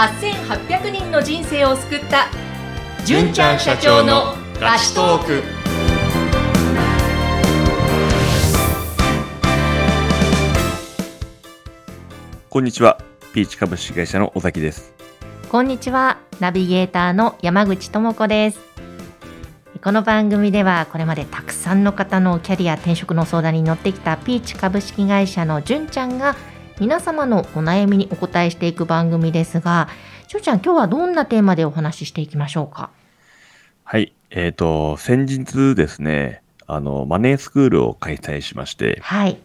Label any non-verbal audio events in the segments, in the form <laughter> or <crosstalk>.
8800人の人生を救った純ちゃん社長のラストークこんにちは。ピーチ株式会社の尾崎です。こんにちは。ナビゲーターの山口智子です。この番組ではこれまでたくさんの方のキャリア転職の相談に乗ってきたピーチ株式会社の純ちゃんが皆様のお悩みにお答えしていく番組ですが、純ちゃん今日はどんなテーマでお話ししていきましょうか？はい。えっ、と、先日ですね、あの、マネースクールを開催しまして、はい。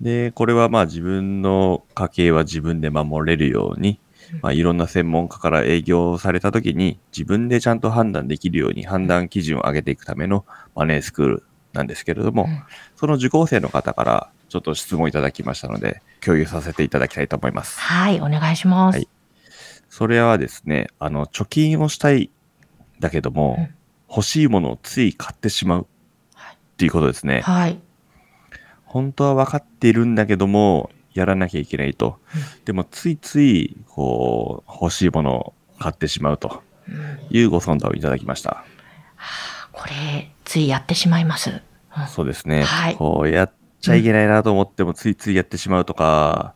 で、これはまあ自分の家計は自分で守れるように、まあいろんな専門家から営業された時に自分でちゃんと判断できるように判断基準を上げていくためのマネースクールなんですけれども、うんその受講生の方からちょっと質問いただきましたので、共有させていただきたいと思います。はい、お願いします。はいそれはですね、あの、貯金をしたい、だけども、うん欲しいものをつい買ってしまうはいっていうことですね。はい。本当は分かっているんだけども、やらなきゃいけないと。でも、ついつい、こう、欲しいものを買ってしまうとうんいうご相談をいただきました。これ、ついやってしまいます。うんそうですね。はいこう、やっちゃいけないなと思っても、ついついやってしまうとか、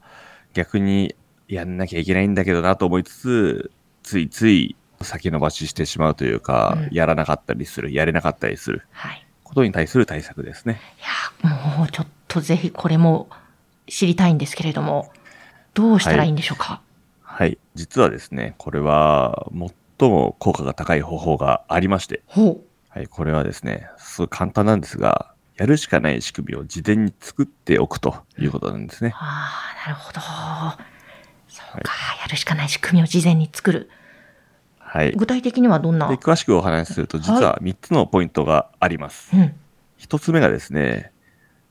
逆にやんなきゃいけないんだけどなと思いつつ、ついつい先延ばししてしまうというか、うんやらなかったりする、やれなかったりするはい。ことに対する対策ですね。いや、もうちょっとぜひこれも知りたいんですけれども、どうしたらいいんでしょうか？はい。実はですね、これは最も効果が高い方法がありまして、ほう。はい、これはですね、すごい簡単なんですが、やるしかない仕組みを事前に作っておくということなんですね。ああ、なるほど。そうか、やるしかない仕組みを事前に作る。はい。で、具体的にはどんな？詳しくお話しすると、実は3つのポイントがあります。うん。1つ目がですね、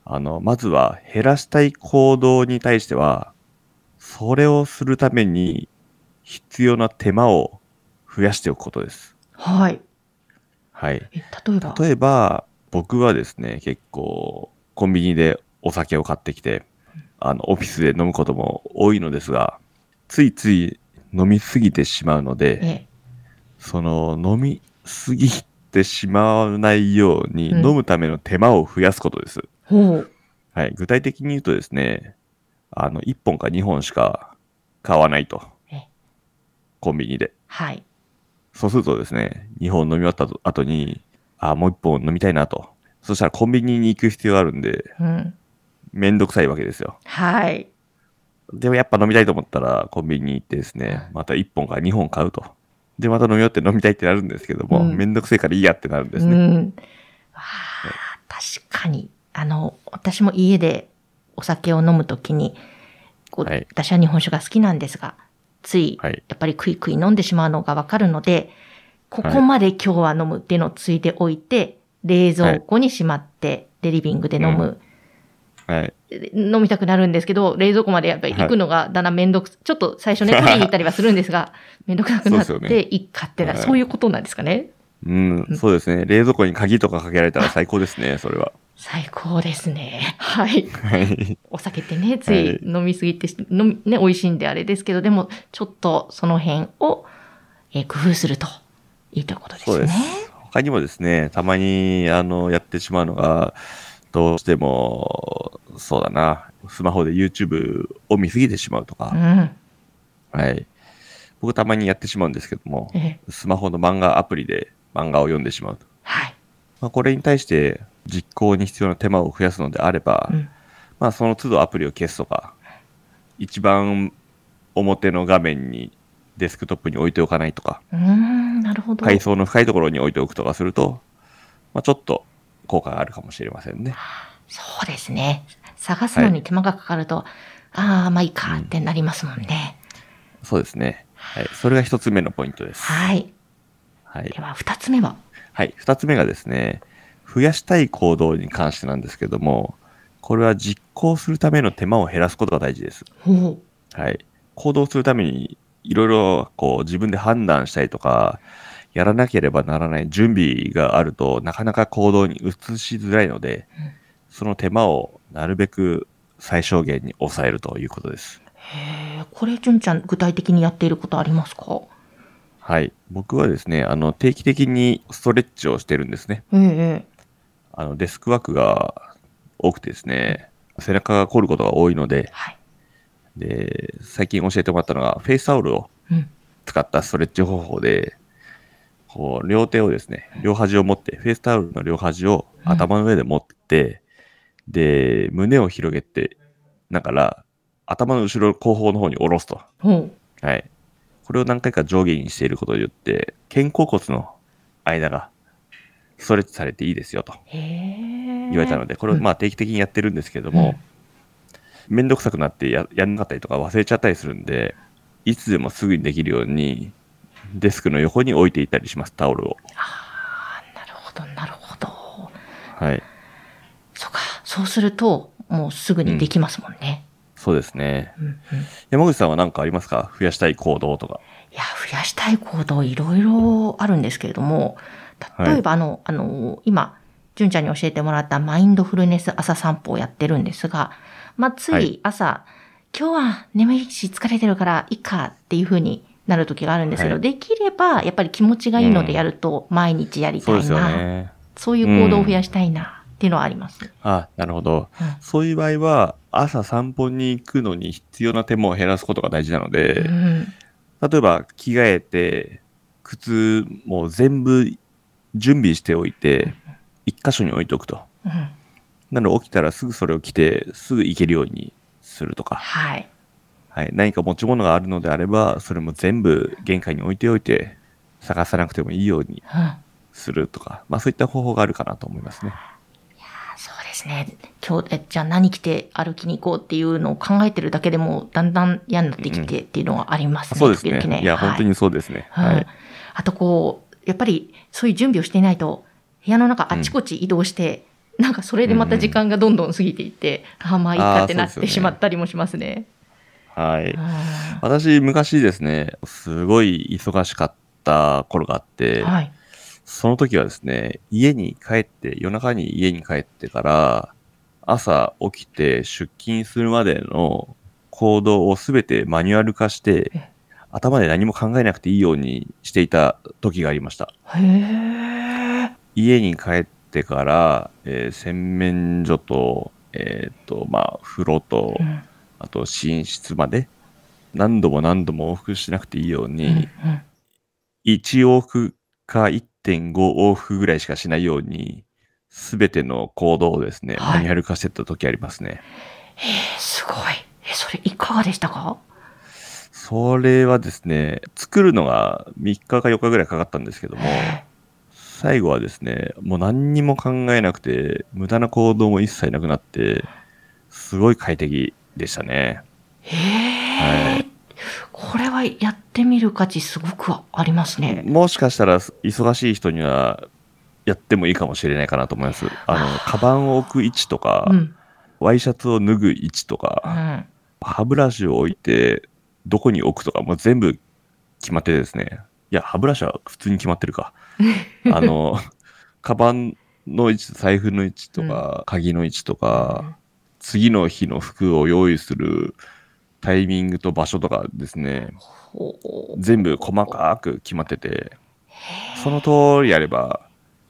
あの、まずは減らしたい行動に対しては、それをするために必要な手間を増やしておくことです。はい。はい。え例えば？例えば、僕はですね、結構、コンビニでお酒を買ってきて、あの、オフィスで飲むことも多いのですが、ついつい飲みすぎてしまうので、えその、飲みすぎてしまわないように、うん飲むための手間を増やすことです。ほう。はい。具体的に言うとですね、あの、1本か2本しか買わないとえ。コンビニで。はい。そうするとですね、2本飲み終わった後に、あ、もう1本飲みたいなと。そしたらコンビニに行く必要があるんで、うん。めんどくさいわけですよ。はい。でもやっぱ飲みたいと思ったら、コンビニに行ってですね、また1本か2本買うと。で、また飲み終わって飲みたいってなるんですけども、うんめんどくせえからいいやってなるんですね。うん。わあ、確かに。あの、私も家でお酒を飲むときに、こうはい私は日本酒が好きなんですが、ついやっぱりクイクイ飲んでしまうのがわかるので、ここまで今日は飲むっていうのをついておいて、冷蔵庫にしまって、でリビングで飲む、はい。で飲みたくなるんですけど、冷蔵庫までやっぱり行くのがだんだんめんどく、ちょっと最初ね、取りに行ったりはするんですが、<laughs> めんどくさくなって、いっかってな、はいそういうことなんですかね？うん、そうですね。冷蔵庫に鍵とかかけられたら最高ですね、それは。最高ですね。はい。はい。お酒ってね、つい飲みすぎてし、飲み、ね、美味しいんであれですけど、でも、ちょっとその辺を、えー工夫するといいということですね。そうです。他にもですね、たまに、あの、やってしまうのが、どうしても、そうだな、スマホで YouTube を見すぎてしまうとか、うん。はい。僕たまにやってしまうんですけども、えースマホの漫画アプリで漫画を読んでしまうと。はい。まあ、これに対して実行に必要な手間を増やすのであれば、うん。まあその都度アプリを消すとか、一番表の画面にデスクトップに置いておかないとか、うーん、なるほど。階層の深いところに置いておくとかすると、まあちょっと効果があるかもしれませんね。そうですね。探すのに手間がかかると、ああ、まあいいかってなりますもんね。そうですね。はい。それが一つ目のポイントです。はい。はいで。は、二つ目は？はい。二つ目がですね、増やしたい行動に関してなんですけども、これは実行するための手間を減らすことが大事です。はい。行動するために、いろいろこう自分で判断したりとか、やらなければならない準備があるとなかなか行動に移しづらいので、うんその手間をなるべく最小限に抑えるということです。へえ、これ、純ちゃん、具体的にやっていることありますか？はい。僕はですね、あの、定期的にストレッチをしてるんですね。ええあの、デスクワークが多くてですね、背中が凝ることが多いので、はい。で、最近教えてもらったのが、フェイスタオルをうん。使ったストレッチ方法で、こう、両手をですね、両端を持って、フェイスタオルの両端を頭の上で持って、で、胸を広げて、だから、頭の後ろ後方の方に下ろすと。ほう。はい。これを何回か上下にしていることによって、肩甲骨の間がストレッチされていいですよと。言われたので、これをまあ定期的にやってるんですけども、めんどくさくなってややんなかったりとか忘れちゃったりするんで、いつでもすぐにできるように、デスクの横に置いていたりします、タオルを。ああ、なるほど、なるほど。はい。そうか。そうすると、もうすぐにできますもんね。そうですね。うん、うん。山口さんは何かありますか？増やしたい行動とか。いや、増やしたい行動いろいろあるんですけれども、例えばあの、あの、今、純ちゃんに教えてもらったマインドフルネス朝散歩をやってるんですが、まあ、つはい。い朝、今日は眠いし疲れてるからいいかっていう風になる時があるんですけど、はい。できればやっぱり気持ちがいいのでやると毎日やりたそうですよいな、ね。そういう行動を増やしたいなっていうのはあります。あ、なるほど。うん。そういう場合は、朝散歩に行くのに必要な手間を減らすことが大事なので、うん。例えば着替えて、靴も全部準備しておいて、一箇所に置いておくと。うんなので起きたらすぐそれを着て、すぐ行けるようにするとか。はい。はい。何か持ち物があるのであれば、それも全部玄関に置いておいて、探さなくてもいいようにうんするとか。まあそういった方法があるかなと思いますね。そうですね。今日、えじゃあ何着て歩きに行こうっていうのを考えてるだけでも、だんだん嫌になってきてっていうのはありますね。そうです時々ね。いや、はい本当にそうですね。うんはい。あとこう、やっぱりそういう準備をしていないと、部屋の中あちこち移動して、なんかそれでまた時間がどんどん過ぎていって、ああまあいいかってなってしまったりもしますね。はい。うん私、昔ですね、すごい忙しかった頃があって、はい。その時はですね、家に帰って、夜中に家に帰ってから、朝起きて出勤するまでの行動をすべてマニュアル化してえ、頭で何も考えなくていいようにしていた時がありました。へえ。家に帰ってから、えー洗面所と、えーっと、まあ、風呂とう、ん。あと寝室まで、何度も何度も往復しなくていいように、うんうん。1往復か1.5往復ぐらいしかしないように、すべての行動をですね、はい。マニュアル化してた時ありますね。へえ、すごい。え、それいかがでしたか？それはですね、作るのが3日か4日ぐらいかかったんですけども、最後はですね、もう何にも考えなくて、無駄な行動も一切なくなって、すごい快適でしたね。へえ、はいこれはやってみる価値すごくありますね。もしかしたら忙しい人にはやってもいいかもしれないかなと思います。あの、カバンを置く位置とか、うん。ワイシャツを脱ぐ位置とうか、ん。歯ブラシを置いて、どこに置くとか、もう全部決まっててですね。いや、歯ブラシは普通に決まってるか。<laughs> あの、カバンの位置、財布の位置とか、鍵の位置とか、次の日の服を用意するタイミングと場所とかですね、全部細かく決まってて、その通りやれば、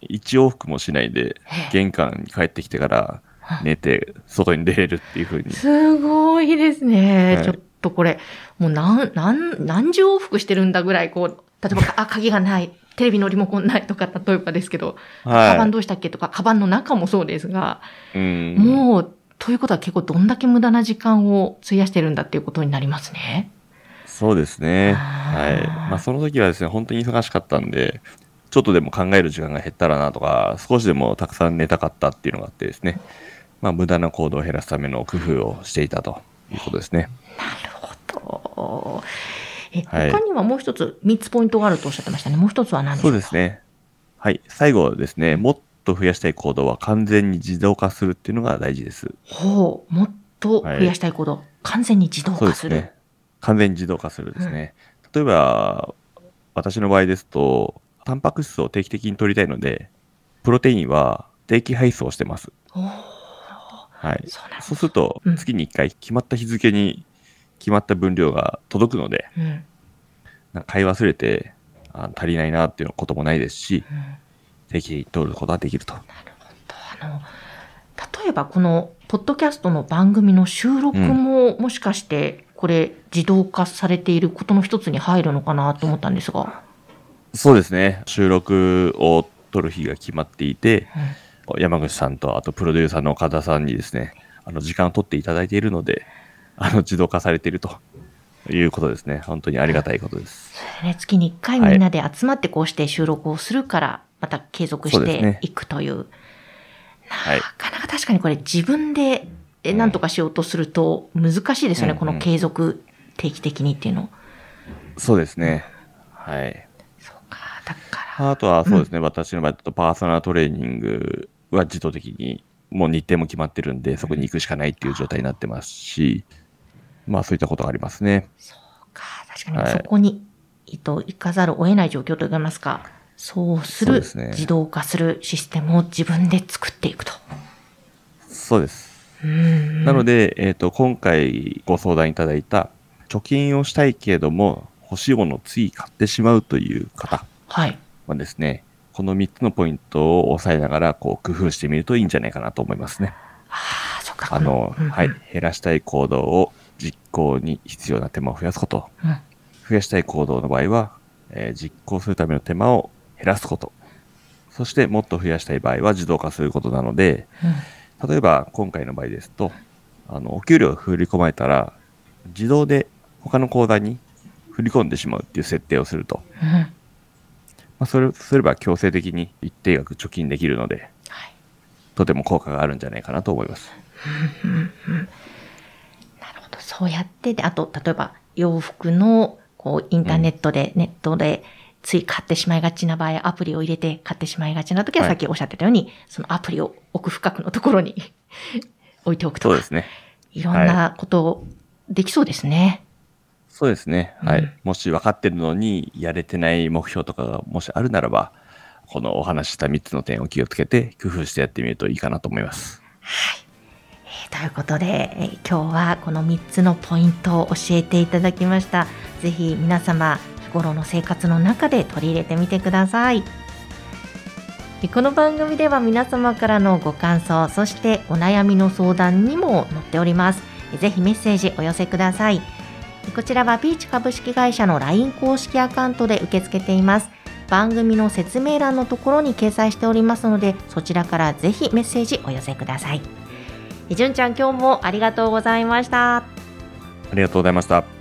一往復もしないで、玄関に帰ってきてから寝て、外に出れるっていう風に。すごいですね。はい。ちょっとこれ、もう何、何、何十往復してるんだぐらい、こう、例えば、<laughs> あ、鍵がない、テレビのリモコンないとか、例えばですけど、カバンはどうしたっけとか、カバンの中もそうですが、い。うん。もう、ということは結構どんだけ無駄な時間を費やしてるんだっていうことになりますね。そうですね。はい。まあ、その時はですね、本当に忙しかったんで、ちょっとでも考える時間が減ったらなとか、少しでもたくさん寝たかったっていうのがあってですね、まあ、無駄な行動を減らすための工夫をしていたということですね。なるほど。え、はい他にはもう一つ、三つポイントがあるとおっしゃってましたね。もう一つは何でしょそううかですね。はい。最後はですね、もっと増やしたい行動は完全に自動化するっていうのが大事です。ほう、もっと増やしたいこと、完全に自動そう化る。ですすね。完全に自動化するですね。例えば、私の場合ですと、タンパク質を定期的に取りたいので、プロテインは定期配送してます。はい。そうするとうん、月に1回決まった日付に、決まった分量が届くので、うん。なんか買い忘れてあ足りないなっていうこともないですし、うん。定期的に取ることができると。あの例えばこのポッドキャストの番組の収録も、もしかしてこれ自動化されていることの一つに入るのかなと思ったんですが、そうですね。収録を取る日が決まっていて、うん。山口さんとあとプロデューサーの岡田さんにですね、あの時間を取っていただいているので、あの自動化されているということですね。本当にありがたいことです。ね、月に1回みんなで集まってこうして収録をするから、また継続していくという。はいなかなか確かにこれ自分でえ何とかしようとすると難しいですよね、うんうんこの継続定期的にっていうの。そうですね。はい。そうか、だから。あとはそうですね、私の場合だとパーソナルトレーニングは自動的にもう日程も決まってるんで、そこに行くしかないっていう状態になってますし、まあそういったことがありますね。そうか、確かにはいそこに、えっと、行かざるを得ない状況といいますか、そうする、すね自動化するシステムを自分で作っていくと。そうです。うんなので、えっ、と、今回ご相談いただいた、貯金をしたいけれども、欲しいものをつい買ってしまうという方はい。はですね、この3つのポイントを押さえながら、こう、工夫してみるといいんじゃないかなと思いますね。ああ、そっか。あの、うんうんはい。減らしたい行動を実行に必要な手間を増やすこと。うん増やしたい行動の場合は、えー実行するための手間を減らすこと。そして、もっと増やしたい場合は自動化することなので、うん例えば今回の場合ですと、あの、お給料が振り込まれたら、自動で他の口座に振り込んでしまうっていう設定をすると、うんはい。まあ、それをすれば強制的に一定額貯金できるので、とても効果があるんじゃないかなと思います。そうやって、であと、例えば、洋服の、こう、インターネットで、ネットで、つい買ってしまいがちな場合、アプリを入れて買ってしまいがちな時は、はいさっきおっしゃってたように、そのアプリを奥深くのところに <laughs> 置いておくとかそうで、すね。いろんなことできそうですね。そうですね。はい。うんもし分かってるのにやれてない目標とかがもしあるならば、このお話しした3つの点を気をつけて工夫してやってみるといいかなと思います。えーということで、え今日はこの3つのポイントを教えていただきました。ぜひ皆様、日頃の生活の中で取り入れてみてください。この番組では皆様からのご感想、そしてお悩みの相談にも載っております。えーぜひメッセージお寄せください。こちらはピーチ株式会社の LINE 公式アカウントで受け付けています。番組の説明欄のところに掲載しておりますので、そちらからぜひメッセージお寄せください。じゅんちゃん今日もありがとうございました。ありがとうございました。